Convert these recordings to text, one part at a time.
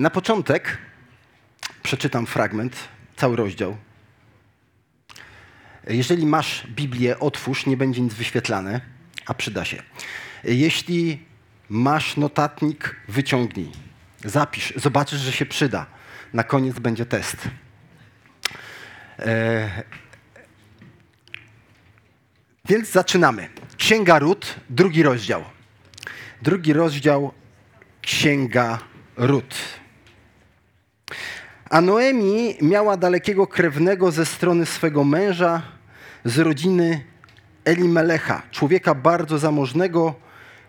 Na początek przeczytam fragment, cały rozdział. Jeżeli masz Biblię, otwórz, nie będzie nic wyświetlane, a przyda się. Jeśli masz notatnik, wyciągnij, zapisz, zobaczysz, że się przyda. Na koniec będzie test. E... Więc zaczynamy. Księga Rut, drugi rozdział. Drugi rozdział Księga Rut. A Noemi miała dalekiego krewnego ze strony swego męża, z rodziny Elimelecha, człowieka bardzo zamożnego,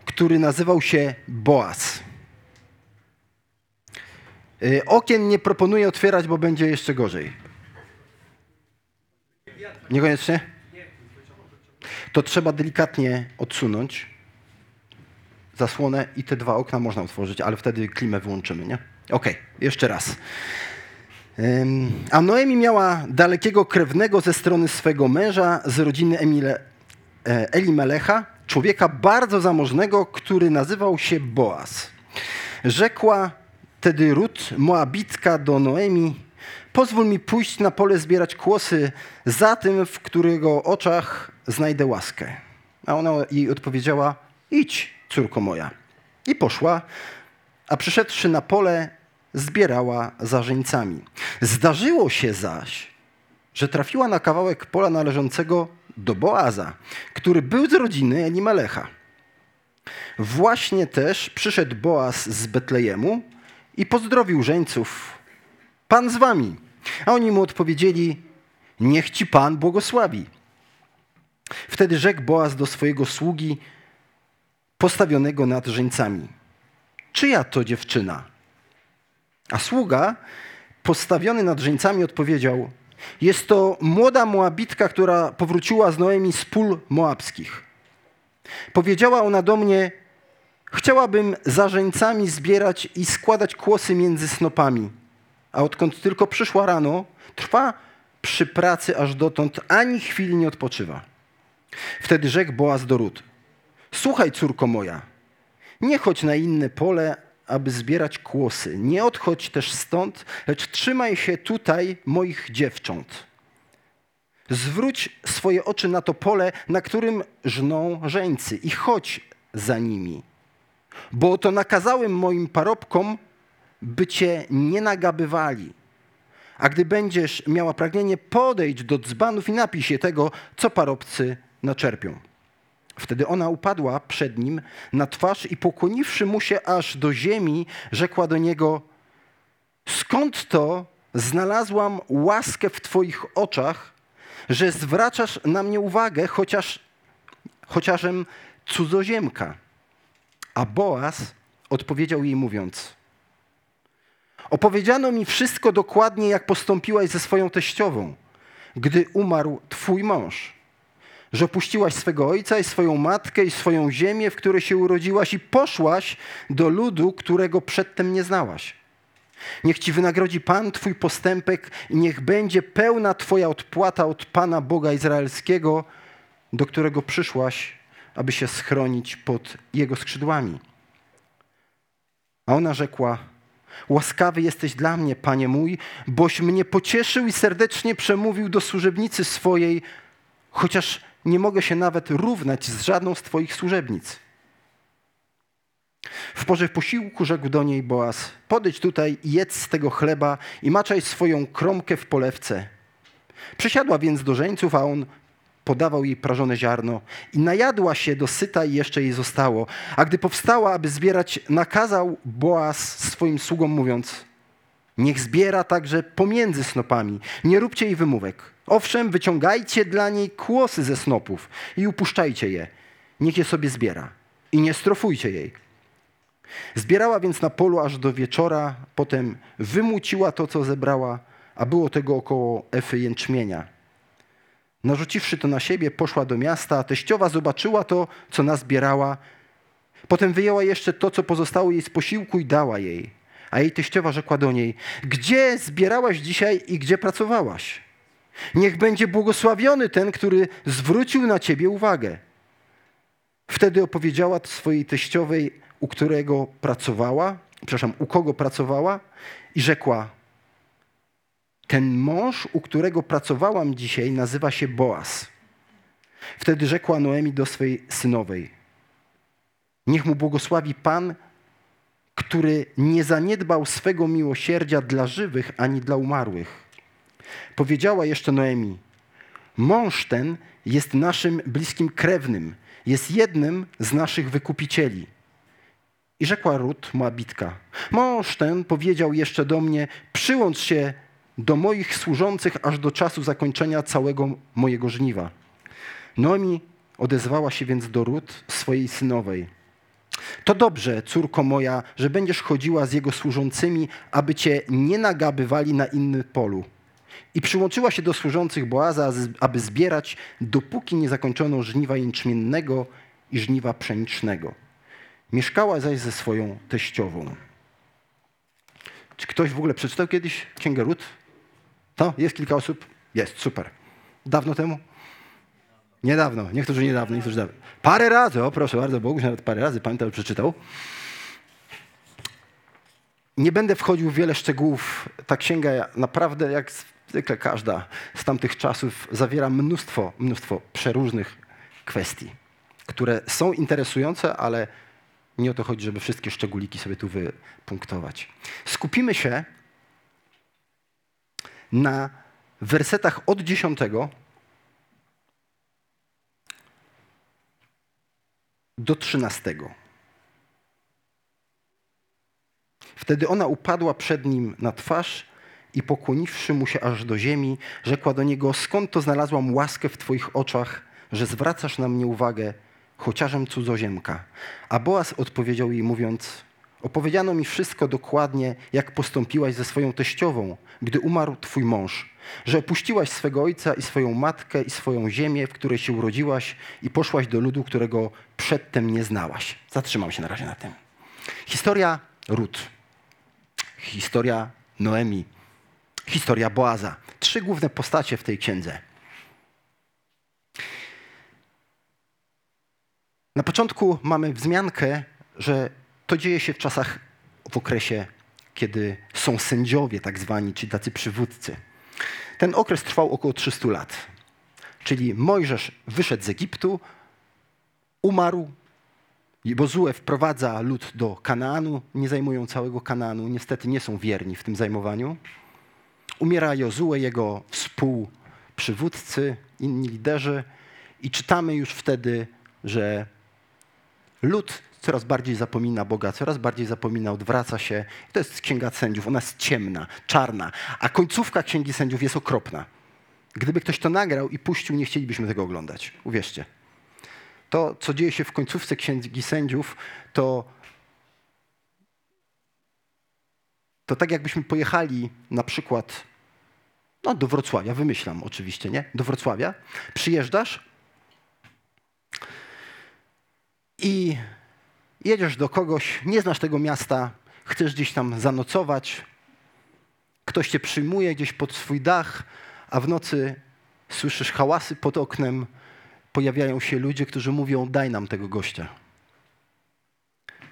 który nazywał się Boaz. Y, okien nie proponuję otwierać, bo będzie jeszcze gorzej. Niekoniecznie? To trzeba delikatnie odsunąć zasłonę i te dwa okna można otworzyć, ale wtedy klimę wyłączymy, nie? Okej, okay, jeszcze raz. A Noemi miała dalekiego krewnego ze strony swego męża z rodziny Emile, e, Elimelecha, człowieka bardzo zamożnego, który nazywał się Boaz. Rzekła wtedy Rut, Moabitka, do Noemi, pozwól mi pójść na pole zbierać kłosy za tym, w którego oczach znajdę łaskę. A ona jej odpowiedziała, idź, córko moja. I poszła, a przyszedłszy na pole, zbierała zarzeńcami. Zdarzyło się zaś, że trafiła na kawałek pola należącego do Boaza, który był z rodziny Elimelecha. Właśnie też przyszedł Boaz z Betlejemu i pozdrowił żeńców. Pan z wami. A oni mu odpowiedzieli, niech ci Pan błogosławi. Wtedy rzekł Boaz do swojego sługi postawionego nad żeńcami. Czyja to dziewczyna? A sługa postawiony nad żeńcami odpowiedział, jest to młoda Moabitka, która powróciła z Noemi z pól moabskich. Powiedziała ona do mnie, chciałabym za żeńcami zbierać i składać kłosy między snopami. A odkąd tylko przyszła rano, trwa przy pracy aż dotąd, ani chwili nie odpoczywa. Wtedy rzekł Boaz do Rut, słuchaj córko moja, nie chodź na inne pole, aby zbierać kłosy. Nie odchodź też stąd, lecz trzymaj się tutaj moich dziewcząt. Zwróć swoje oczy na to pole, na którym żną żeńcy i chodź za nimi. Bo to nakazałem moim parobkom, by cię nie nagabywali. A gdy będziesz miała pragnienie, podejdź do dzbanów i napij się tego, co parobcy naczerpią. Wtedy ona upadła przed nim na twarz i pokłoniwszy mu się aż do ziemi, rzekła do niego: Skąd to znalazłam łaskę w Twoich oczach, że zwracasz na mnie uwagę, chociaż, chociażem cudzoziemka? A Boaz odpowiedział jej mówiąc: Opowiedziano mi wszystko dokładnie, jak postąpiłaś ze swoją teściową, gdy umarł Twój mąż że opuściłaś swego ojca i swoją matkę i swoją ziemię, w której się urodziłaś i poszłaś do ludu, którego przedtem nie znałaś. Niech ci wynagrodzi Pan Twój postępek i niech będzie pełna Twoja odpłata od Pana Boga Izraelskiego, do którego przyszłaś, aby się schronić pod Jego skrzydłami. A ona rzekła, łaskawy jesteś dla mnie, Panie mój, boś mnie pocieszył i serdecznie przemówił do służebnicy swojej, chociaż nie mogę się nawet równać z żadną z Twoich służebnic. W porze posiłku rzekł do niej Boaz, podejdź tutaj jedz z tego chleba i maczaj swoją kromkę w polewce. Przysiadła więc do żeńców, a on podawał jej prażone ziarno i najadła się do syta i jeszcze jej zostało. A gdy powstała, aby zbierać, nakazał Boaz swoim sługom mówiąc, niech zbiera także pomiędzy snopami, nie róbcie jej wymówek. Owszem, wyciągajcie dla niej kłosy ze snopów i upuszczajcie je. Niech je sobie zbiera i nie strofujcie jej. Zbierała więc na polu aż do wieczora, potem wymuciła to, co zebrała, a było tego około efy jęczmienia. Narzuciwszy to na siebie, poszła do miasta, a teściowa zobaczyła to, co nazbierała. Potem wyjęła jeszcze to, co pozostało jej z posiłku i dała jej. A jej teściowa rzekła do niej, gdzie zbierałaś dzisiaj i gdzie pracowałaś? Niech będzie błogosławiony ten, który zwrócił na ciebie uwagę. Wtedy opowiedziała swojej teściowej, u którego pracowała przepraszam, u kogo pracowała i rzekła, ten mąż, u którego pracowałam dzisiaj, nazywa się Boaz. Wtedy rzekła Noemi do swej synowej, niech mu błogosławi Pan, który nie zaniedbał swego miłosierdzia dla żywych ani dla umarłych. Powiedziała jeszcze Noemi, mąż ten jest naszym bliskim krewnym, jest jednym z naszych wykupicieli. I rzekła Rut, Moabitka, mąż ten powiedział jeszcze do mnie, przyłącz się do moich służących aż do czasu zakończenia całego mojego żniwa. Noemi odezwała się więc do Rut, swojej synowej. To dobrze, córko moja, że będziesz chodziła z jego służącymi, aby cię nie nagabywali na innym polu. I przyłączyła się do służących Boaza, aby zbierać, dopóki nie zakończono żniwa jęczmiennego i żniwa pszenicznego. Mieszkała zaś ze swoją teściową. Czy ktoś w ogóle przeczytał kiedyś Księgę? To? Jest kilka osób? Jest, super. Dawno temu? Niedawno. Niektórzy niedawno, niektórzy dawno. Parę razy, o proszę bardzo, Boguś nawet parę razy pamiętam, przeczytał. Nie będę wchodził w wiele szczegółów. Ta księga naprawdę, jak zwykle każda z tamtych czasów, zawiera mnóstwo, mnóstwo przeróżnych kwestii, które są interesujące, ale nie o to chodzi, żeby wszystkie szczególiki sobie tu wypunktować. Skupimy się na wersetach od 10 do 13. Wtedy ona upadła przed nim na twarz i pokłoniwszy mu się aż do ziemi, rzekła do niego: Skąd to znalazłam łaskę w Twoich oczach, że zwracasz na mnie uwagę, chociażem cudzoziemka? A Boaz odpowiedział jej, mówiąc: Opowiedziano mi wszystko dokładnie, jak postąpiłaś ze swoją teściową, gdy umarł twój mąż, że opuściłaś swego ojca i swoją matkę i swoją ziemię, w której się urodziłaś i poszłaś do ludu, którego przedtem nie znałaś. Zatrzymam się na razie na tym. Historia Rut, historia Noemi, historia Boaza. Trzy główne postacie w tej księdze. Na początku mamy wzmiankę, że to dzieje się w czasach, w okresie, kiedy są sędziowie tak zwani, czyli tacy przywódcy. Ten okres trwał około 300 lat. Czyli Mojżesz wyszedł z Egiptu, umarł, Jozue wprowadza lud do Kanaanu, nie zajmują całego Kanaanu, niestety nie są wierni w tym zajmowaniu. Umiera Jozue, jego współprzywódcy, inni liderzy i czytamy już wtedy, że lud coraz bardziej zapomina Boga, coraz bardziej zapomina, odwraca się. To jest księga sędziów, ona jest ciemna, czarna, a końcówka księgi sędziów jest okropna. Gdyby ktoś to nagrał i puścił, nie chcielibyśmy tego oglądać. Uwierzcie. To, co dzieje się w końcówce księgi sędziów, to, to tak jakbyśmy pojechali na przykład no, do Wrocławia, wymyślam oczywiście, nie? Do Wrocławia, przyjeżdżasz i jedziesz do kogoś, nie znasz tego miasta, chcesz gdzieś tam zanocować, ktoś cię przyjmuje gdzieś pod swój dach, a w nocy słyszysz hałasy pod oknem, pojawiają się ludzie, którzy mówią: Daj nam tego gościa,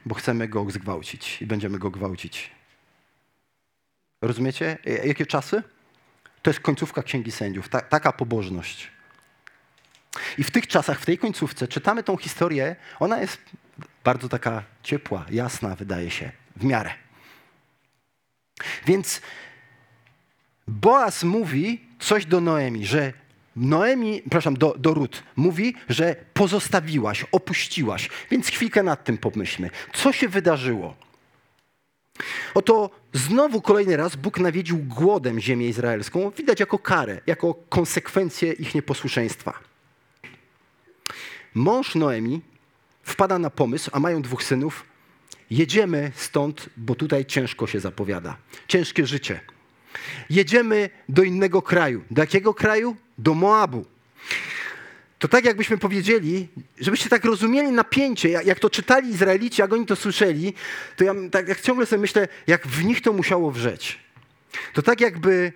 bo chcemy go zgwałcić i będziemy go gwałcić. Rozumiecie? Jakie czasy? To jest końcówka Księgi Sędziów, ta, taka pobożność. I w tych czasach, w tej końcówce czytamy tą historię, ona jest bardzo taka ciepła, jasna, wydaje się, w miarę. Więc Boaz mówi coś do Noemi, że Noemi, przepraszam, do, do Rut, mówi, że pozostawiłaś, opuściłaś. Więc chwilkę nad tym pomyślmy. Co się wydarzyło? Oto znowu kolejny raz Bóg nawiedził głodem ziemię izraelską, widać jako karę, jako konsekwencję ich nieposłuszeństwa. Mąż Noemi wpada na pomysł, a mają dwóch synów, jedziemy stąd, bo tutaj ciężko się zapowiada. Ciężkie życie. Jedziemy do innego kraju. Do jakiego kraju? Do Moabu. To tak jakbyśmy powiedzieli, żebyście tak rozumieli napięcie, jak, to czytali Izraelici, jak oni to słyszeli, to ja tak jak ciągle sobie myślę, jak w nich to musiało wrzeć. To tak jakby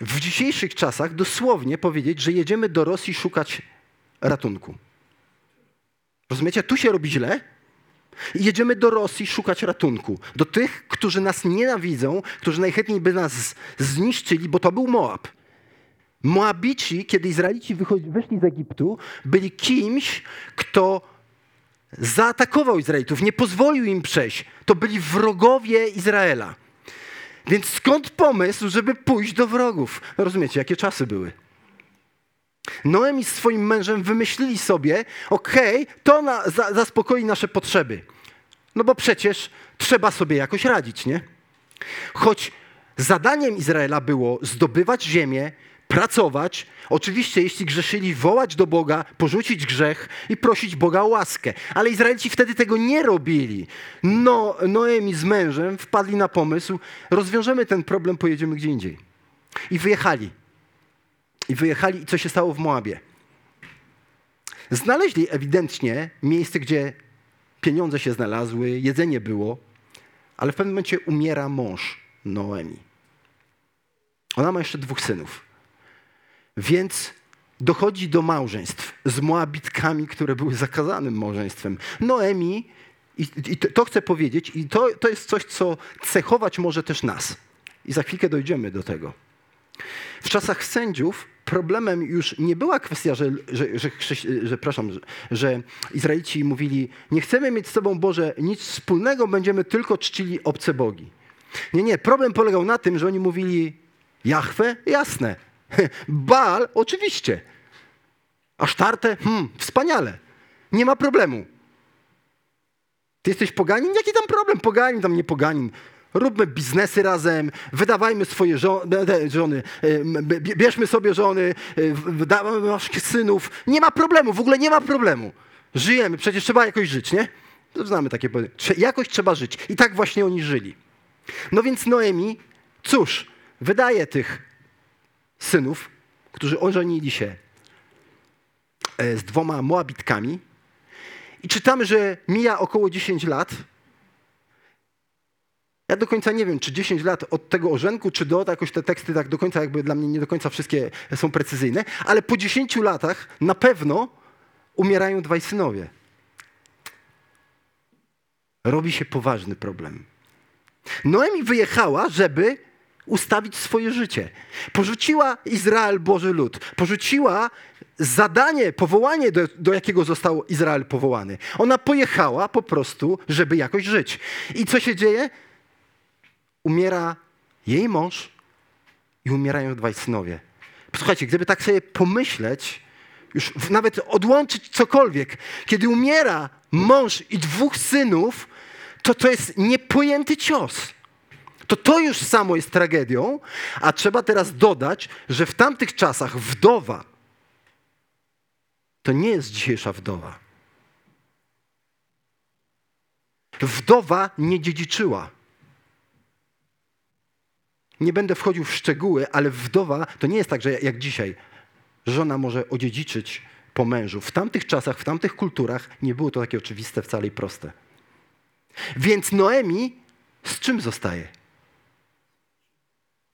w dzisiejszych czasach dosłownie powiedzieć, że jedziemy do Rosji szukać ratunku. Rozumiecie? Tu się robi źle, I jedziemy do Rosji szukać ratunku. Do tych, którzy nas nienawidzą, którzy najchętniej by nas zniszczyli, bo to był Moab. Moabici, kiedy Izraelici wyszli z Egiptu, byli kimś, kto zaatakował Izraelitów, nie pozwolił im przejść. To byli wrogowie Izraela. Więc skąd pomysł, żeby pójść do wrogów? Rozumiecie, jakie czasy były? Noemi z swoim mężem wymyślili sobie, okej, okay, to na, za, zaspokoi nasze potrzeby. No bo przecież trzeba sobie jakoś radzić, nie? Choć zadaniem Izraela było zdobywać ziemię, pracować, oczywiście jeśli grzeszyli, wołać do Boga, porzucić grzech i prosić Boga o łaskę. Ale Izraelici wtedy tego nie robili. No, Noemi z mężem wpadli na pomysł, rozwiążemy ten problem, pojedziemy gdzie indziej. I wyjechali. I wyjechali i co się stało w Moabie? Znaleźli ewidentnie miejsce, gdzie pieniądze się znalazły, jedzenie było, ale w pewnym momencie umiera mąż Noemi. Ona ma jeszcze dwóch synów. Więc dochodzi do małżeństw z Moabitkami, które były zakazanym małżeństwem. Noemi, i, i to chcę powiedzieć, i to, to jest coś, co cechować może też nas. I za chwilkę dojdziemy do tego. W czasach sędziów problemem już nie była kwestia, że, że, że, że, że, że Izraelici mówili, nie chcemy mieć z Tobą, Boże, nic wspólnego, będziemy tylko czcili obce bogi. Nie, nie, problem polegał na tym, że oni mówili, Jachwę? Jasne. Baal? Oczywiście. Asztartę? Hmm, wspaniale. Nie ma problemu. Ty jesteś poganin? Jaki tam problem? Poganin, tam nie poganin róbmy biznesy razem, wydawajmy swoje żony, e, bierzmy sobie żony, e, wydawajmy naszych synów. Nie ma problemu, w ogóle nie ma problemu. Żyjemy, przecież trzeba jakoś żyć, nie? To znamy takie powiedzenie. Jakoś trzeba żyć. I tak właśnie oni żyli. No więc Noemi, cóż, wydaje tych synów, którzy ożenili się e, z dwoma Moabitkami. I czytamy, że mija około 10 lat, ja do końca nie wiem, czy 10 lat od tego orzenku, czy do, jakoś te teksty tak do końca jakby dla mnie nie do końca wszystkie są precyzyjne, ale po 10 latach na pewno umierają dwaj synowie. Robi się poważny problem. Noemi wyjechała, żeby ustawić swoje życie. Porzuciła Izrael Boży lud. Porzuciła zadanie, powołanie, do, do, jakiego został Izrael powołany. Ona pojechała po prostu, żeby jakoś żyć. I co się dzieje? Umiera jej mąż i umierają dwaj synowie. Posłuchajcie, gdyby tak sobie pomyśleć, już nawet odłączyć cokolwiek, kiedy umiera mąż i dwóch synów, to to jest niepojęty cios. To to już samo jest tragedią, a trzeba teraz dodać, że w tamtych czasach wdowa to nie jest dzisiejsza wdowa. Wdowa nie dziedziczyła. Nie będę wchodził w szczegóły, ale wdowa to nie jest tak, że jak dzisiaj żona może odziedziczyć po mężu. W tamtych czasach, w tamtych kulturach nie było to takie oczywiste wcale i proste. Więc Noemi z czym zostaje?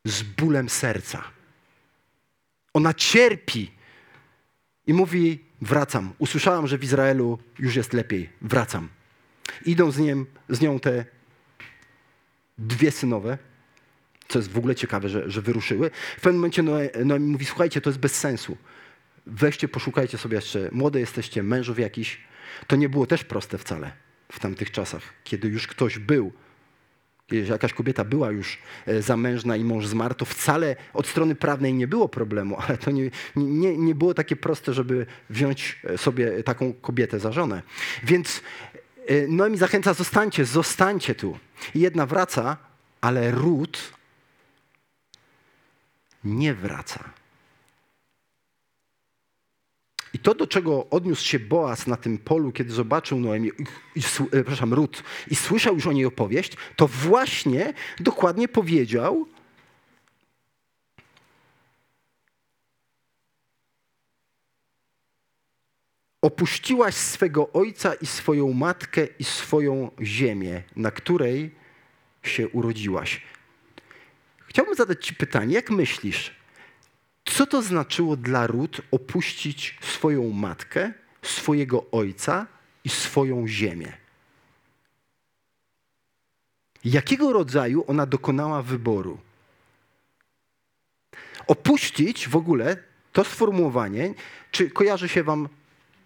Z bólem serca. Ona cierpi i mówi: Wracam. Usłyszałam, że w Izraelu już jest lepiej. Wracam. Idą z, z nią te dwie synowe, co jest w ogóle ciekawe, że, że wyruszyły. W pewnym momencie Noemi mówi, słuchajcie, to jest bez sensu. Weźcie, poszukajcie sobie jeszcze, młode jesteście, mężów jakiś. To nie było też proste wcale w tamtych czasach, kiedy już ktoś był, kiedy jakaś kobieta była już e, zamężna i mąż zmarł, to wcale od strony prawnej nie było problemu, ale to nie, nie, nie było takie proste, żeby wziąć e, sobie taką kobietę za żonę. Więc e, Noemi zachęca, zostańcie, zostańcie tu. I jedna wraca, ale ród nie wraca. I to, do czego odniósł się Boaz na tym polu, kiedy zobaczył Noemi, i, i, e, przepraszam, Rut, i słyszał już o niej opowieść, to właśnie dokładnie powiedział, opuściłaś swego ojca i swoją matkę i swoją ziemię, na której się urodziłaś. Chciałbym zadać Ci pytanie, jak myślisz, co to znaczyło dla Rut opuścić swoją matkę, swojego ojca i swoją ziemię? Jakiego rodzaju ona dokonała wyboru? Opuścić w ogóle to sformułowanie, czy kojarzy się wam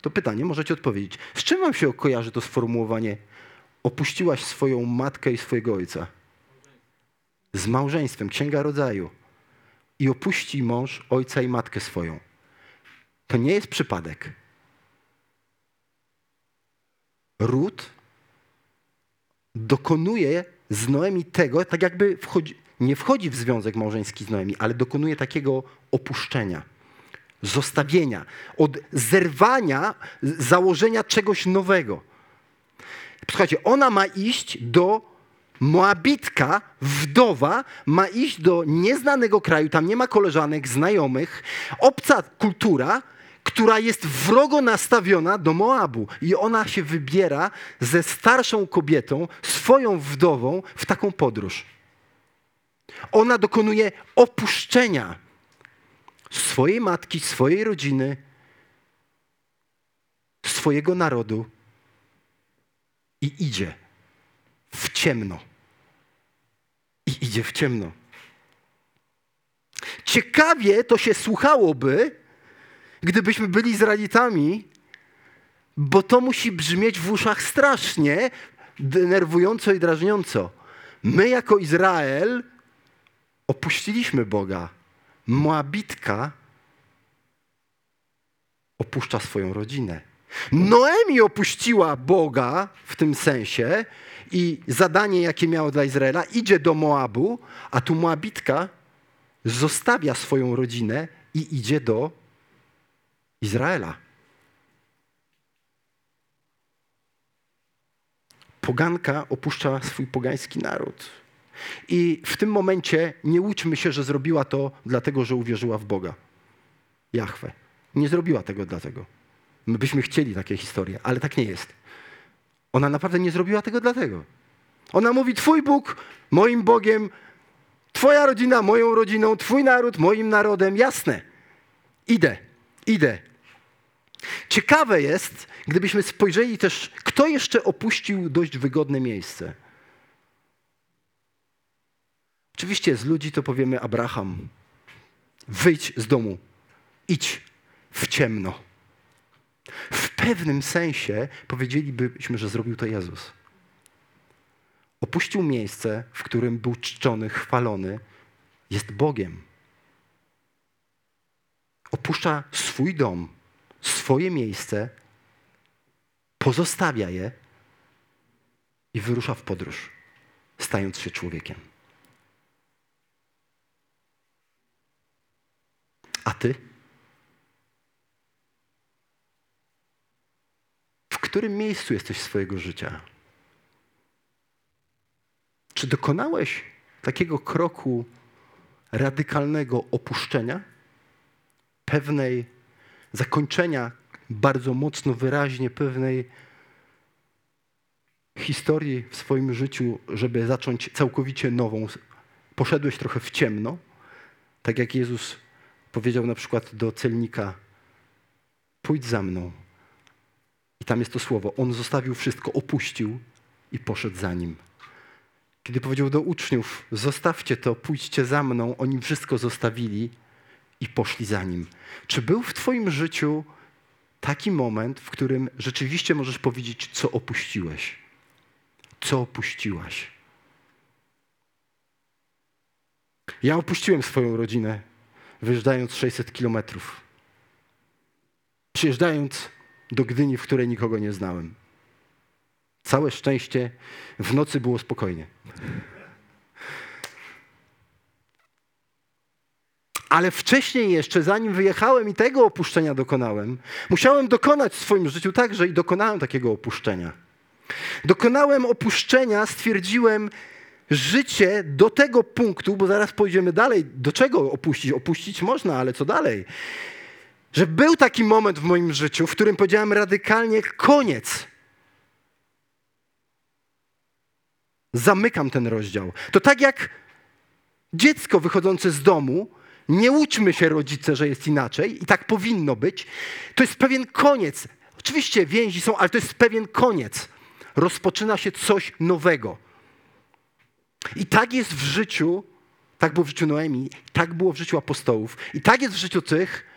to pytanie, możecie odpowiedzieć. Z czym wam się kojarzy to sformułowanie opuściłaś swoją matkę i swojego ojca? Z małżeństwem, księga rodzaju. I opuści mąż ojca i matkę swoją. To nie jest przypadek. Ród dokonuje z Noemi tego, tak jakby wchodzi, nie wchodzi w związek małżeński z Noemi, ale dokonuje takiego opuszczenia, zostawienia, od zerwania, założenia czegoś nowego. Słuchajcie, ona ma iść do Moabitka, wdowa, ma iść do nieznanego kraju, tam nie ma koleżanek, znajomych, obca kultura, która jest wrogo nastawiona do Moabu. I ona się wybiera ze starszą kobietą, swoją wdową, w taką podróż. Ona dokonuje opuszczenia swojej matki, swojej rodziny, swojego narodu i idzie w ciemno. Idzie w ciemno. Ciekawie to się słuchałoby, gdybyśmy byli Izraelitami, bo to musi brzmieć w uszach strasznie, denerwująco i drażniąco. My jako Izrael opuściliśmy Boga. Moabitka opuszcza swoją rodzinę. Noemi opuściła Boga w tym sensie i zadanie, jakie miało dla Izraela, idzie do Moabu, a tu Moabitka zostawia swoją rodzinę i idzie do Izraela. Poganka opuszcza swój pogański naród. I w tym momencie nie łudźmy się, że zrobiła to dlatego, że uwierzyła w Boga. Jahwe. Nie zrobiła tego dlatego. My byśmy chcieli takie historie, ale tak nie jest. Ona naprawdę nie zrobiła tego dlatego. Ona mówi: Twój Bóg, moim Bogiem, Twoja rodzina, moją rodziną, Twój naród, moim narodem. Jasne. Idę, idę. Ciekawe jest, gdybyśmy spojrzeli też, kto jeszcze opuścił dość wygodne miejsce. Oczywiście z ludzi to powiemy Abraham. Wyjdź z domu, idź w ciemno. W pewnym sensie powiedzielibyśmy, że zrobił to Jezus. Opuścił miejsce, w którym był czczony, chwalony, jest Bogiem. Opuszcza swój dom, swoje miejsce, pozostawia je i wyrusza w podróż, stając się człowiekiem. A ty? Którym miejscu jesteś swojego życia? Czy dokonałeś takiego kroku radykalnego opuszczenia, pewnej zakończenia bardzo mocno, wyraźnie pewnej historii w swoim życiu, żeby zacząć całkowicie nową? Poszedłeś trochę w ciemno, tak jak Jezus powiedział na przykład do celnika: Pójdź za mną. I tam jest to słowo. On zostawił wszystko, opuścił i poszedł za nim. Kiedy powiedział do uczniów: Zostawcie to, pójdźcie za mną, oni wszystko zostawili i poszli za nim. Czy był w Twoim życiu taki moment, w którym rzeczywiście możesz powiedzieć, co opuściłeś? Co opuściłaś? Ja opuściłem swoją rodzinę, wyjeżdżając 600 kilometrów. Przyjeżdżając do Gdyni, w której nikogo nie znałem. Całe szczęście, w nocy było spokojnie. Ale wcześniej jeszcze, zanim wyjechałem i tego opuszczenia dokonałem, musiałem dokonać w swoim życiu także i dokonałem takiego opuszczenia. Dokonałem opuszczenia, stwierdziłem, życie do tego punktu, bo zaraz pójdziemy dalej, do czego opuścić? Opuścić można, ale co dalej? Że był taki moment w moim życiu, w którym powiedziałem radykalnie koniec. Zamykam ten rozdział. To tak jak dziecko wychodzące z domu, nie uczmy się rodzice, że jest inaczej i tak powinno być. To jest pewien koniec. Oczywiście więzi są, ale to jest pewien koniec. Rozpoczyna się coś nowego. I tak jest w życiu, tak było w życiu Noemi, tak było w życiu apostołów, i tak jest w życiu tych,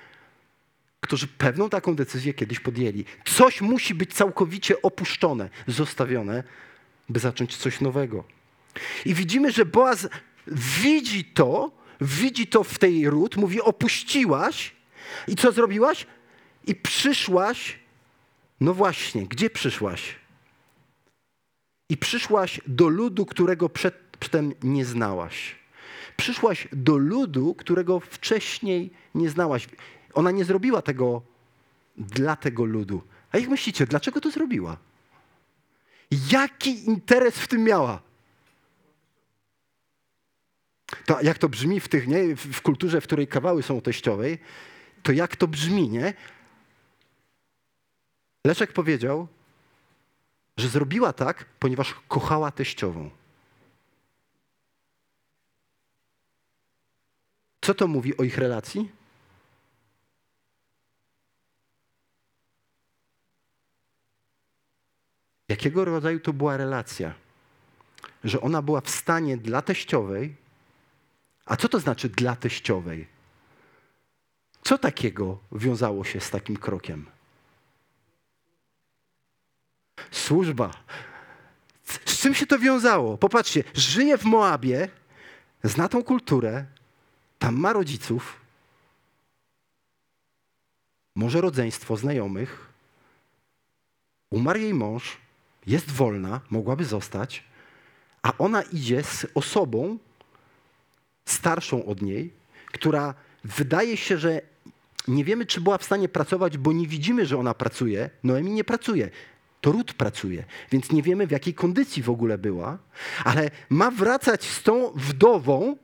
którzy pewną taką decyzję kiedyś podjęli. Coś musi być całkowicie opuszczone, zostawione, by zacząć coś nowego. I widzimy, że Boaz widzi to, widzi to w tej ród, mówi: Opuściłaś i co zrobiłaś? I przyszłaś. No właśnie, gdzie przyszłaś? I przyszłaś do ludu, którego przedtem nie znałaś. Przyszłaś do ludu, którego wcześniej nie znałaś. Ona nie zrobiła tego dla tego ludu. A jak myślicie, dlaczego to zrobiła? Jaki interes w tym miała? To jak to brzmi w tych, nie? W kulturze, w której kawały są teściowej, to jak to brzmi, nie? Leszek powiedział, że zrobiła tak, ponieważ kochała teściową. Co to mówi o ich relacji? Jakiego rodzaju to była relacja? Że ona była w stanie dla teściowej, a co to znaczy dla teściowej? Co takiego wiązało się z takim krokiem? Służba. Z czym się to wiązało? Popatrzcie, żyje w Moabie, zna tą kulturę, tam ma rodziców, może rodzeństwo, znajomych, umarł jej mąż, jest wolna, mogłaby zostać, a ona idzie z osobą starszą od niej, która wydaje się, że nie wiemy, czy była w stanie pracować, bo nie widzimy, że ona pracuje. Noemi nie pracuje. To Ród pracuje, więc nie wiemy, w jakiej kondycji w ogóle była, ale ma wracać z tą wdową,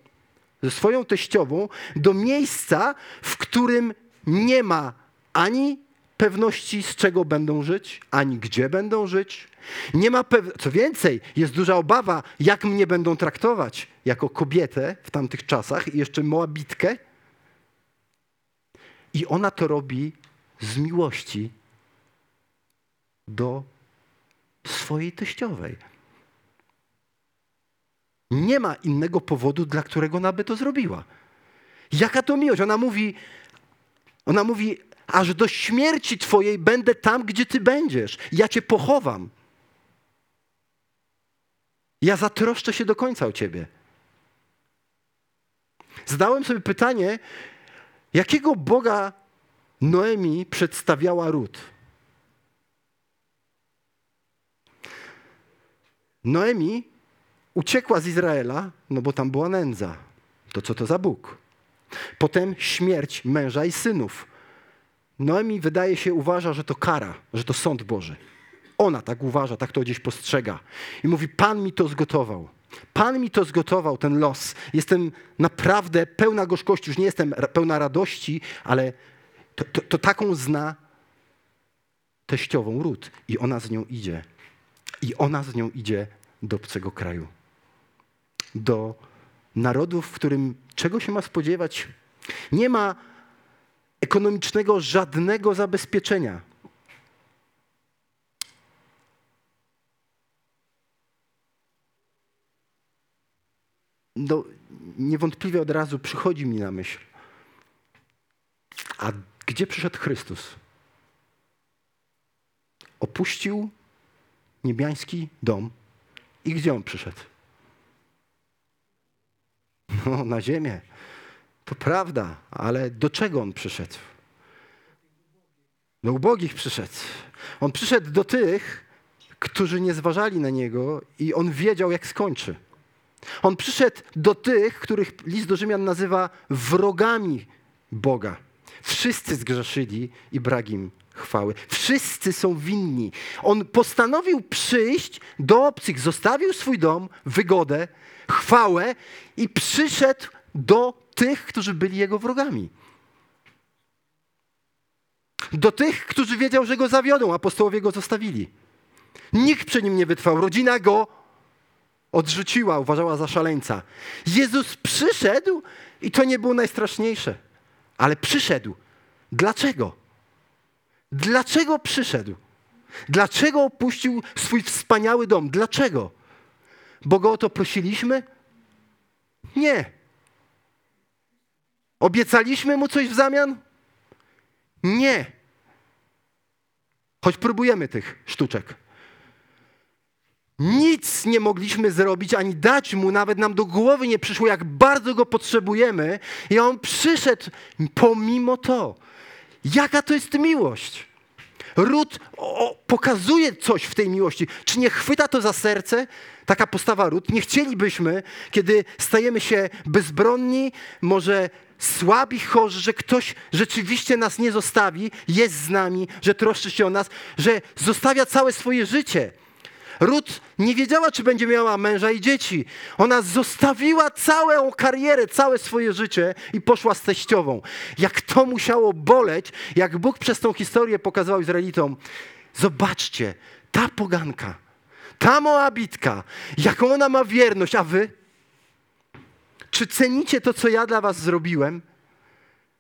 ze swoją teściową, do miejsca, w którym nie ma ani pewności, z czego będą żyć, ani gdzie będą żyć. Nie ma pew... Co więcej, jest duża obawa, jak mnie będą traktować jako kobietę w tamtych czasach i jeszcze Moabitkę. I ona to robi z miłości do swojej teściowej. Nie ma innego powodu, dla którego ona by to zrobiła. Jaka to miłość? Ona mówi, ona mówi, aż do śmierci Twojej będę tam, gdzie Ty będziesz. Ja Cię pochowam. Ja zatroszczę się do końca o Ciebie. Zadałem sobie pytanie, jakiego Boga Noemi przedstawiała Ród? Noemi uciekła z Izraela, no bo tam była nędza. To co to za Bóg? Potem śmierć męża i synów. Noemi wydaje się, uważa, że to kara, że to sąd Boży. Ona tak uważa, tak to gdzieś postrzega. I mówi: Pan mi to zgotował. Pan mi to zgotował, ten los. Jestem naprawdę pełna gorzkości. Już nie jestem pełna radości, ale to, to, to taką zna teściową ród. I ona z nią idzie. I ona z nią idzie do obcego kraju. Do narodu, w którym czego się ma spodziewać? Nie ma ekonomicznego żadnego zabezpieczenia. No, niewątpliwie od razu przychodzi mi na myśl. A gdzie przyszedł Chrystus? Opuścił niebiański dom i gdzie on przyszedł? No, na ziemię. To prawda, ale do czego on przyszedł? Do ubogich przyszedł. On przyszedł do tych, którzy nie zważali na niego i on wiedział, jak skończy. On przyszedł do tych, których list do Rzymian nazywa wrogami Boga. Wszyscy zgrzeszyli i brak im chwały. Wszyscy są winni. On postanowił przyjść do obcych, zostawił swój dom, wygodę, chwałę i przyszedł do tych, którzy byli jego wrogami. Do tych, którzy wiedział, że go zawiodą, apostołowie go zostawili. Nikt przy nim nie wytrwał. Rodzina go odrzuciła, uważała za szaleńca. Jezus przyszedł i to nie było najstraszniejsze, ale przyszedł. Dlaczego? Dlaczego przyszedł? Dlaczego opuścił swój wspaniały dom? Dlaczego? Bo go o to prosiliśmy? Nie. Obiecaliśmy mu coś w zamian? Nie. Choć próbujemy tych sztuczek. Nic nie mogliśmy zrobić, ani dać mu, nawet nam do głowy nie przyszło, jak bardzo go potrzebujemy. I on przyszedł pomimo to. Jaka to jest miłość? Ród pokazuje coś w tej miłości. Czy nie chwyta to za serce? Taka postawa ród. Nie chcielibyśmy, kiedy stajemy się bezbronni, może słabi, chorzy, że ktoś rzeczywiście nas nie zostawi, jest z nami, że troszczy się o nas, że zostawia całe swoje życie. Rut nie wiedziała, czy będzie miała męża i dzieci. Ona zostawiła całą karierę, całe swoje życie i poszła z teściową. Jak to musiało boleć, jak Bóg przez tą historię pokazywał Izraelitom. Zobaczcie, ta poganka, ta Moabitka, jaką ona ma wierność, a wy? Czy cenicie to, co ja dla was zrobiłem?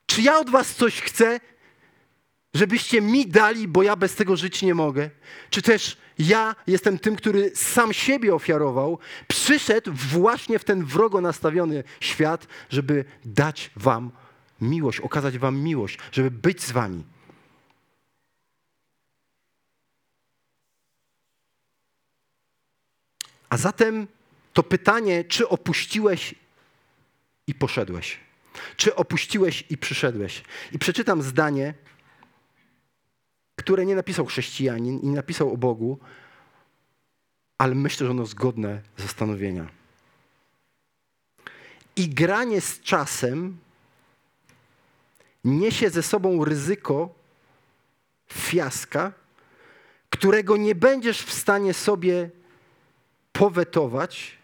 Czy ja od was coś chcę, żebyście mi dali, bo ja bez tego żyć nie mogę? Czy też ja jestem tym, który sam siebie ofiarował, przyszedł właśnie w ten wrogo nastawiony świat, żeby dać wam miłość, okazać wam miłość, żeby być z wami. A zatem to pytanie, czy opuściłeś i poszedłeś? Czy opuściłeś i przyszedłeś? I przeczytam zdanie, które nie napisał chrześcijanin i nie napisał o Bogu, ale myślę, że ono zgodne zastanowienia. I granie z czasem niesie ze sobą ryzyko fiaska, którego nie będziesz w stanie sobie powetować,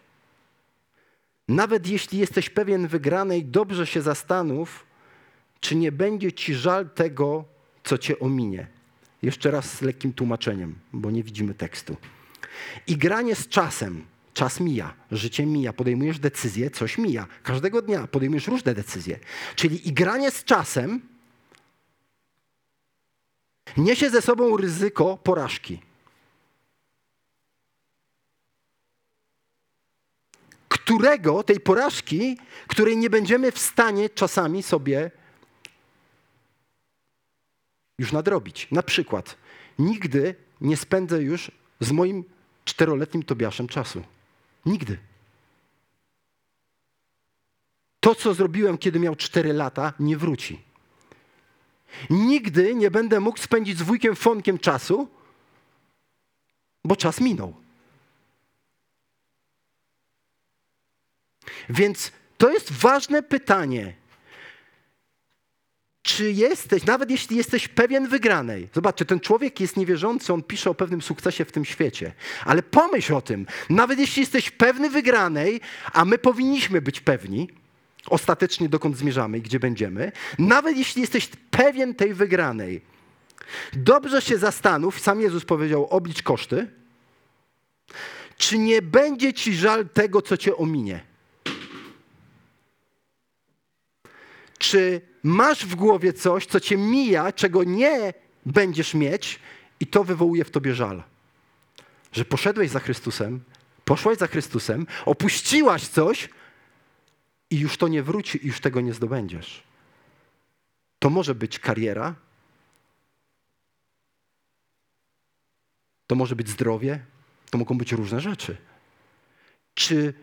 nawet jeśli jesteś pewien wygranej, dobrze się zastanów, czy nie będzie ci żal tego, co cię ominie. Jeszcze raz z lekkim tłumaczeniem, bo nie widzimy tekstu. I granie z czasem. Czas mija, życie mija, podejmujesz decyzje, coś mija. Każdego dnia podejmujesz różne decyzje. Czyli i granie z czasem niesie ze sobą ryzyko porażki. Którego, tej porażki, której nie będziemy w stanie czasami sobie już nadrobić. Na przykład, nigdy nie spędzę już z moim czteroletnim Tobiaszem czasu. Nigdy. To, co zrobiłem, kiedy miał cztery lata, nie wróci. Nigdy nie będę mógł spędzić z wujkiem Fonkiem czasu, bo czas minął. Więc to jest ważne pytanie czy jesteś, nawet jeśli jesteś pewien wygranej, zobaczcie, ten człowiek jest niewierzący, on pisze o pewnym sukcesie w tym świecie, ale pomyśl o tym, nawet jeśli jesteś pewny wygranej, a my powinniśmy być pewni, ostatecznie dokąd zmierzamy i gdzie będziemy, nawet jeśli jesteś pewien tej wygranej, dobrze się zastanów, sam Jezus powiedział, oblicz koszty, czy nie będzie ci żal tego, co cię ominie. Czy masz w głowie coś, co cię mija, czego nie będziesz mieć, i to wywołuje w tobie żal. Że poszedłeś za Chrystusem, poszłaś za Chrystusem, opuściłaś coś i już to nie wróci, już tego nie zdobędziesz. To może być kariera, to może być zdrowie, to mogą być różne rzeczy. Czy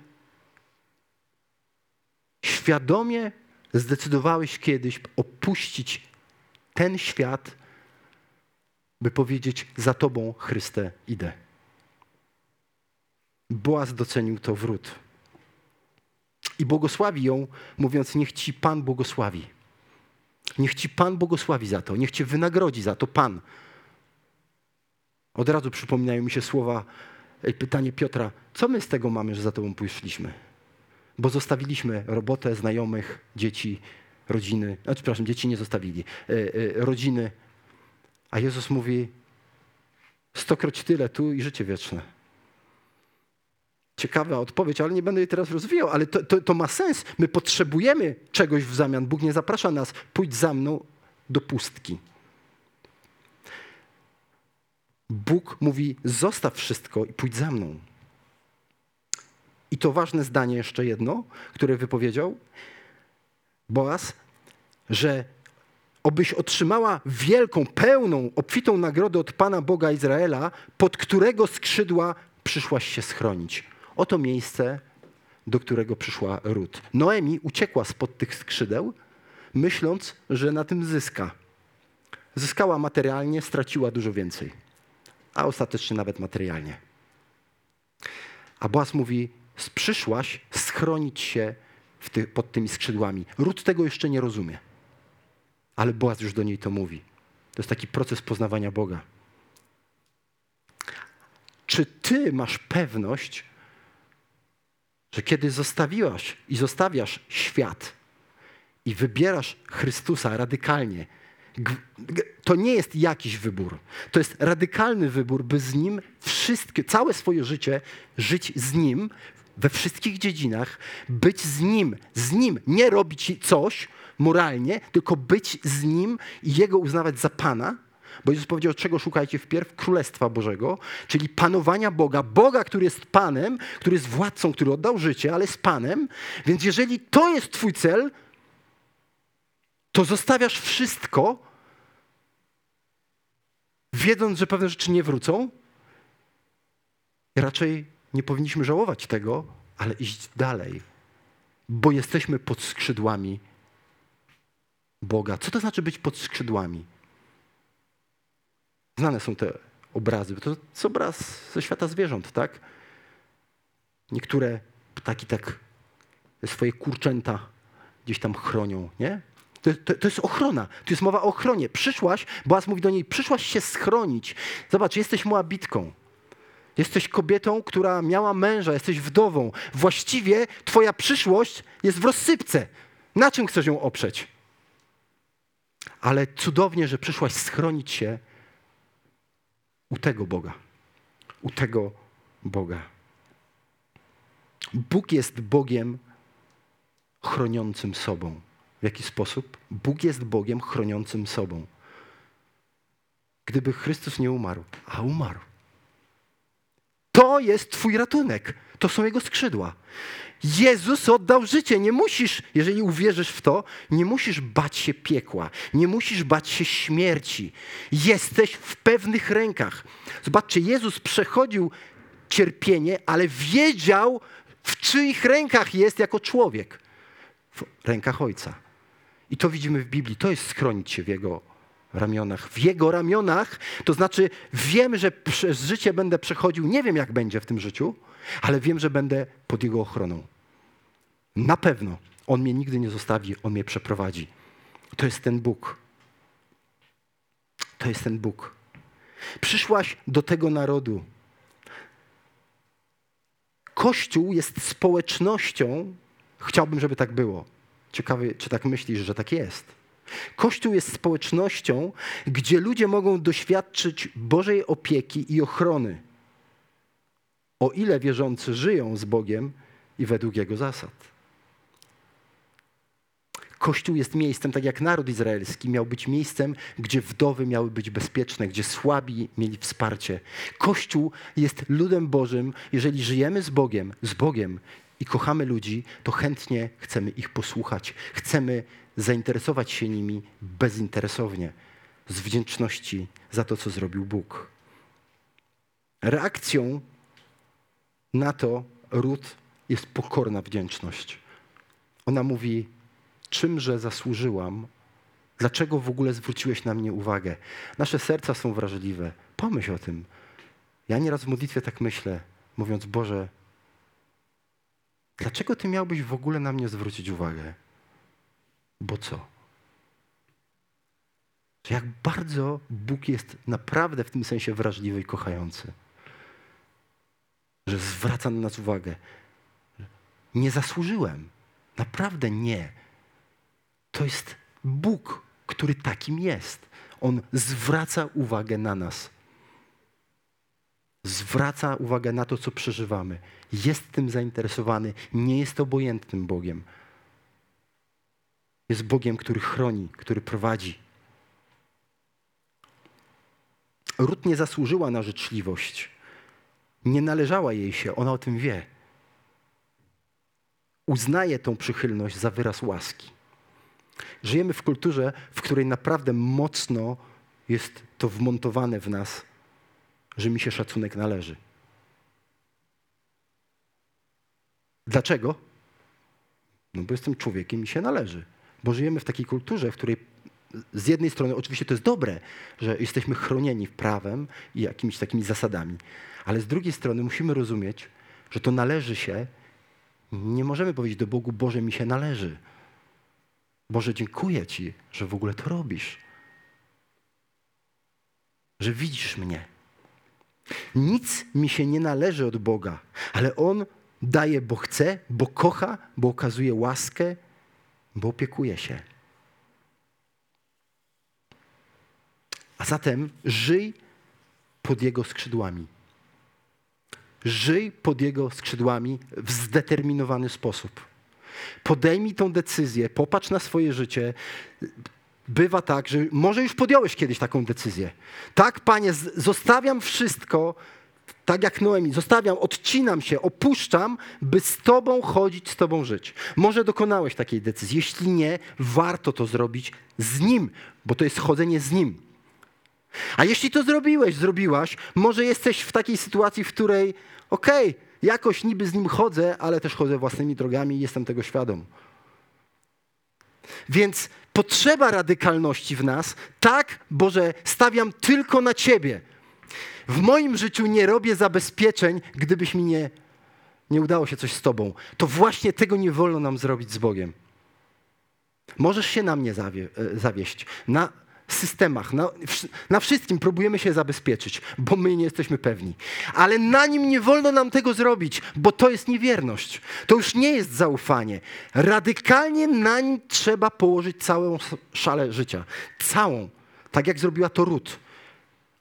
świadomie zdecydowałeś kiedyś opuścić ten świat, by powiedzieć: Za Tobą, Chryste, idę. Boaz docenił to wrót. I błogosławi ją, mówiąc: Niech Ci Pan błogosławi. Niech Ci Pan błogosławi za to, niech Cię wynagrodzi za to Pan. Od razu przypominają mi się słowa, pytanie Piotra: Co my z tego mamy, że za Tobą pójszliśmy? Bo zostawiliśmy robotę, znajomych, dzieci, rodziny. A, przepraszam, dzieci nie zostawili, e, e, rodziny. A Jezus mówi: stokroć tyle tu i życie wieczne. Ciekawa odpowiedź, ale nie będę jej teraz rozwijał, ale to, to, to ma sens. My potrzebujemy czegoś w zamian. Bóg nie zaprasza nas, pójdź za mną do pustki. Bóg mówi: zostaw wszystko i pójdź za mną. I to ważne zdanie jeszcze jedno, które wypowiedział Boaz, że obyś otrzymała wielką, pełną, obfitą nagrodę od Pana Boga Izraela, pod którego skrzydła przyszłaś się schronić. Oto miejsce, do którego przyszła Rut. Noemi uciekła spod tych skrzydeł, myśląc, że na tym zyska. Zyskała materialnie, straciła dużo więcej, a ostatecznie nawet materialnie. A Boaz mówi, przyszłaś schronić się ty, pod tymi skrzydłami. Rut tego jeszcze nie rozumie, ale Boaz już do niej to mówi. To jest taki proces poznawania Boga. Czy ty masz pewność, że kiedy zostawiłaś i zostawiasz świat i wybierasz Chrystusa radykalnie, to nie jest jakiś wybór. To jest radykalny wybór, by z Nim wszystkie, całe swoje życie żyć z Nim we wszystkich dziedzinach, być z Nim, z Nim, nie robić coś moralnie, tylko być z Nim i Jego uznawać za Pana, bo Jezus powiedział, czego szukajcie wpierw? Królestwa Bożego, czyli panowania Boga. Boga, który jest Panem, który jest władcą, który oddał życie, ale jest Panem. Więc jeżeli to jest Twój cel, to zostawiasz wszystko, wiedząc, że pewne rzeczy nie wrócą. Raczej nie powinniśmy żałować tego, ale iść dalej, bo jesteśmy pod skrzydłami Boga. Co to znaczy być pod skrzydłami? Znane są te obrazy. To jest obraz ze świata zwierząt, tak? Niektóre ptaki tak swoje kurczęta gdzieś tam chronią, nie? To, to, to, jest ochrona. Tu jest mowa o ochronie. Przyszłaś, Boaz mówi do niej, przyszłaś się schronić. Zobacz, jesteś Moabitką. Jesteś kobietą, która miała męża, jesteś wdową. Właściwie twoja przyszłość jest w rozsypce. Na czym chcesz ją oprzeć? Ale cudownie, że przyszłaś schronić się u tego Boga. U tego Boga. Bóg jest Bogiem chroniącym sobą. W jaki sposób? Bóg jest Bogiem chroniącym sobą. Gdyby Chrystus nie umarł, a umarł, to jest Twój ratunek. To są Jego skrzydła. Jezus oddał życie. Nie musisz, jeżeli uwierzysz w to, nie musisz bać się piekła, nie musisz bać się śmierci. Jesteś w pewnych rękach. Zobaczcie, Jezus przechodził cierpienie, ale wiedział, w czyich rękach jest jako człowiek. W rękach Ojca. I to widzimy w Biblii. To jest schronić się w Jego ramionach. W Jego ramionach, to znaczy wiem, że przez życie będę przechodził, nie wiem jak będzie w tym życiu, ale wiem, że będę pod Jego ochroną. Na pewno On mnie nigdy nie zostawi, On mnie przeprowadzi. To jest ten Bóg. To jest ten Bóg. Przyszłaś do tego narodu. Kościół jest społecznością, chciałbym, żeby tak było. Ciekawy, czy tak myślisz, że tak jest. Kościół jest społecznością, gdzie ludzie mogą doświadczyć Bożej opieki i ochrony, o ile wierzący żyją z Bogiem i według Jego zasad. Kościół jest miejscem, tak jak naród izraelski miał być miejscem, gdzie wdowy miały być bezpieczne, gdzie słabi mieli wsparcie. Kościół jest ludem Bożym. Jeżeli żyjemy z Bogiem, z Bogiem i kochamy ludzi, to chętnie chcemy ich posłuchać. Chcemy zainteresować się nimi bezinteresownie, z wdzięczności za to, co zrobił Bóg. Reakcją na to Rut jest pokorna wdzięczność. Ona mówi: Czymże zasłużyłam? Dlaczego w ogóle zwróciłeś na mnie uwagę? Nasze serca są wrażliwe. Pomyśl o tym. Ja nieraz w modlitwie tak myślę, mówiąc: Boże, dlaczego Ty miałbyś w ogóle na mnie zwrócić uwagę? Bo co? Jak bardzo Bóg jest naprawdę w tym sensie wrażliwy i kochający. Że zwraca na nas uwagę. Nie zasłużyłem. Naprawdę nie. To jest Bóg, który takim jest. On zwraca uwagę na nas. Zwraca uwagę na to, co przeżywamy. Jest tym zainteresowany. Nie jest obojętnym Bogiem. Jest Bogiem, który chroni, który prowadzi. Rut nie zasłużyła na życzliwość. Nie należała jej się, ona o tym wie. uznaje tą przychylność za wyraz łaski. Żyjemy w kulturze, w której naprawdę mocno jest to wmontowane w nas, że mi się szacunek należy. Dlaczego? No bo jestem człowiekiem i się należy. Bo żyjemy w takiej kulturze, w której z jednej strony oczywiście to jest dobre, że jesteśmy chronieni prawem i jakimiś takimi zasadami, ale z drugiej strony musimy rozumieć, że to należy się. Nie możemy powiedzieć do Bogu, Boże, mi się należy. Boże, dziękuję Ci, że w ogóle to robisz. Że widzisz mnie. Nic mi się nie należy od Boga, ale On daje, bo chce, bo kocha, bo okazuje łaskę, bo opiekuje się. A zatem żyj pod Jego skrzydłami. Żyj pod Jego skrzydłami w zdeterminowany sposób. Podejmij tą decyzję, popatrz na swoje życie. Bywa tak, że może już podjąłeś kiedyś taką decyzję. Tak, Panie, zostawiam wszystko, tak jak Noemi, zostawiam, odcinam się, opuszczam, by z Tobą chodzić, z Tobą żyć. Może dokonałeś takiej decyzji. Jeśli nie, warto to zrobić z Nim, bo to jest chodzenie z Nim. A jeśli to zrobiłeś, zrobiłaś, może jesteś w takiej sytuacji, w której okej, okay, jakoś niby z nim chodzę, ale też chodzę własnymi drogami i jestem tego świadom. Więc potrzeba radykalności w nas, tak, Boże, stawiam tylko na Ciebie. W moim życiu nie robię zabezpieczeń, gdybyś mi nie, nie udało się coś z Tobą. To właśnie tego nie wolno nam zrobić z Bogiem. Możesz się na mnie zawie, e, zawieść, na systemach, na, na, wszystkim próbujemy się zabezpieczyć, bo my nie jesteśmy pewni. Ale na nim nie wolno nam tego zrobić, bo to jest niewierność. To już nie jest zaufanie. Radykalnie na nim trzeba położyć całą szalę życia. Całą. Tak jak zrobiła to Ruth.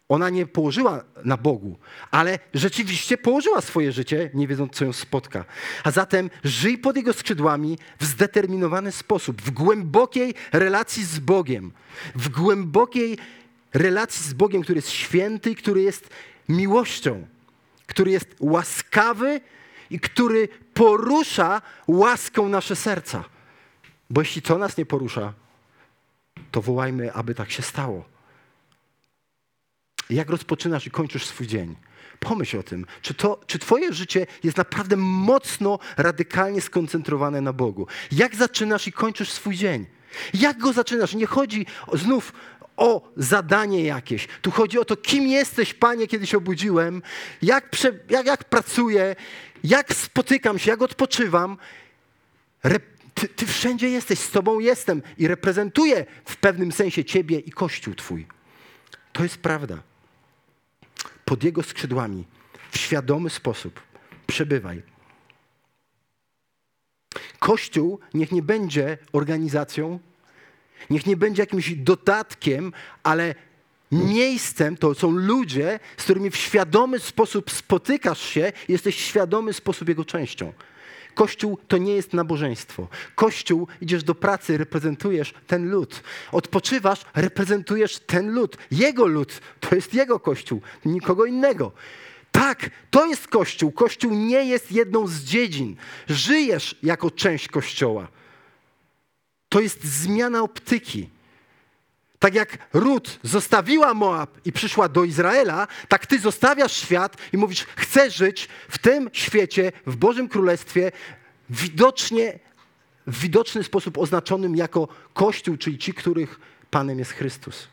Ona nie położyła na Bogu, ale rzeczywiście położyła swoje życie, nie wiedząc, co ją spotka. A zatem żyj pod Jego skrzydłami w zdeterminowany sposób, w głębokiej relacji z Bogiem, w głębokiej relacji z Bogiem, który jest święty, który jest miłością, który jest łaskawy i który porusza łaską nasze serca. Bo jeśli to nas nie porusza, to wołajmy, aby tak się stało jak rozpoczynasz i kończysz swój dzień. Pomyśl o tym, czy, to, czy Twoje życie jest naprawdę mocno, radykalnie skoncentrowane na Bogu. Jak zaczynasz i kończysz swój dzień? Jak go zaczynasz? Nie chodzi znów o zadanie jakieś. Tu chodzi o to, kim jesteś, Panie, kiedy się obudziłem, jak, prze, jak, jak pracuję, jak spotykam się, jak odpoczywam. Re, ty, ty wszędzie jesteś, z Tobą jestem i reprezentuję w pewnym sensie Ciebie i Kościół Twój. To jest prawda pod Jego skrzydłami w świadomy sposób. Przebywaj. Kościół niech nie będzie organizacją, niech nie będzie jakimś dodatkiem, ale miejscem to są ludzie, z którymi w świadomy sposób spotykasz się, jesteś świadomy sposób jego częścią. Kościół to nie jest nabożeństwo. Kościół, idziesz do pracy, reprezentujesz ten lud. Odpoczywasz, reprezentujesz ten lud. Jego lud to jest jego kościół, nikogo innego. Tak, to jest Kościół. Kościół nie jest jedną z dziedzin. Żyjesz jako część Kościoła. To jest zmiana optyki. Tak jak Rut zostawiła Moab i przyszła do Izraela, tak ty zostawiasz świat i mówisz, chcę żyć w tym świecie, w Bożym Królestwie, widocznie, w widoczny sposób oznaczonym jako Kościół, czyli ci, których Panem jest Chrystus.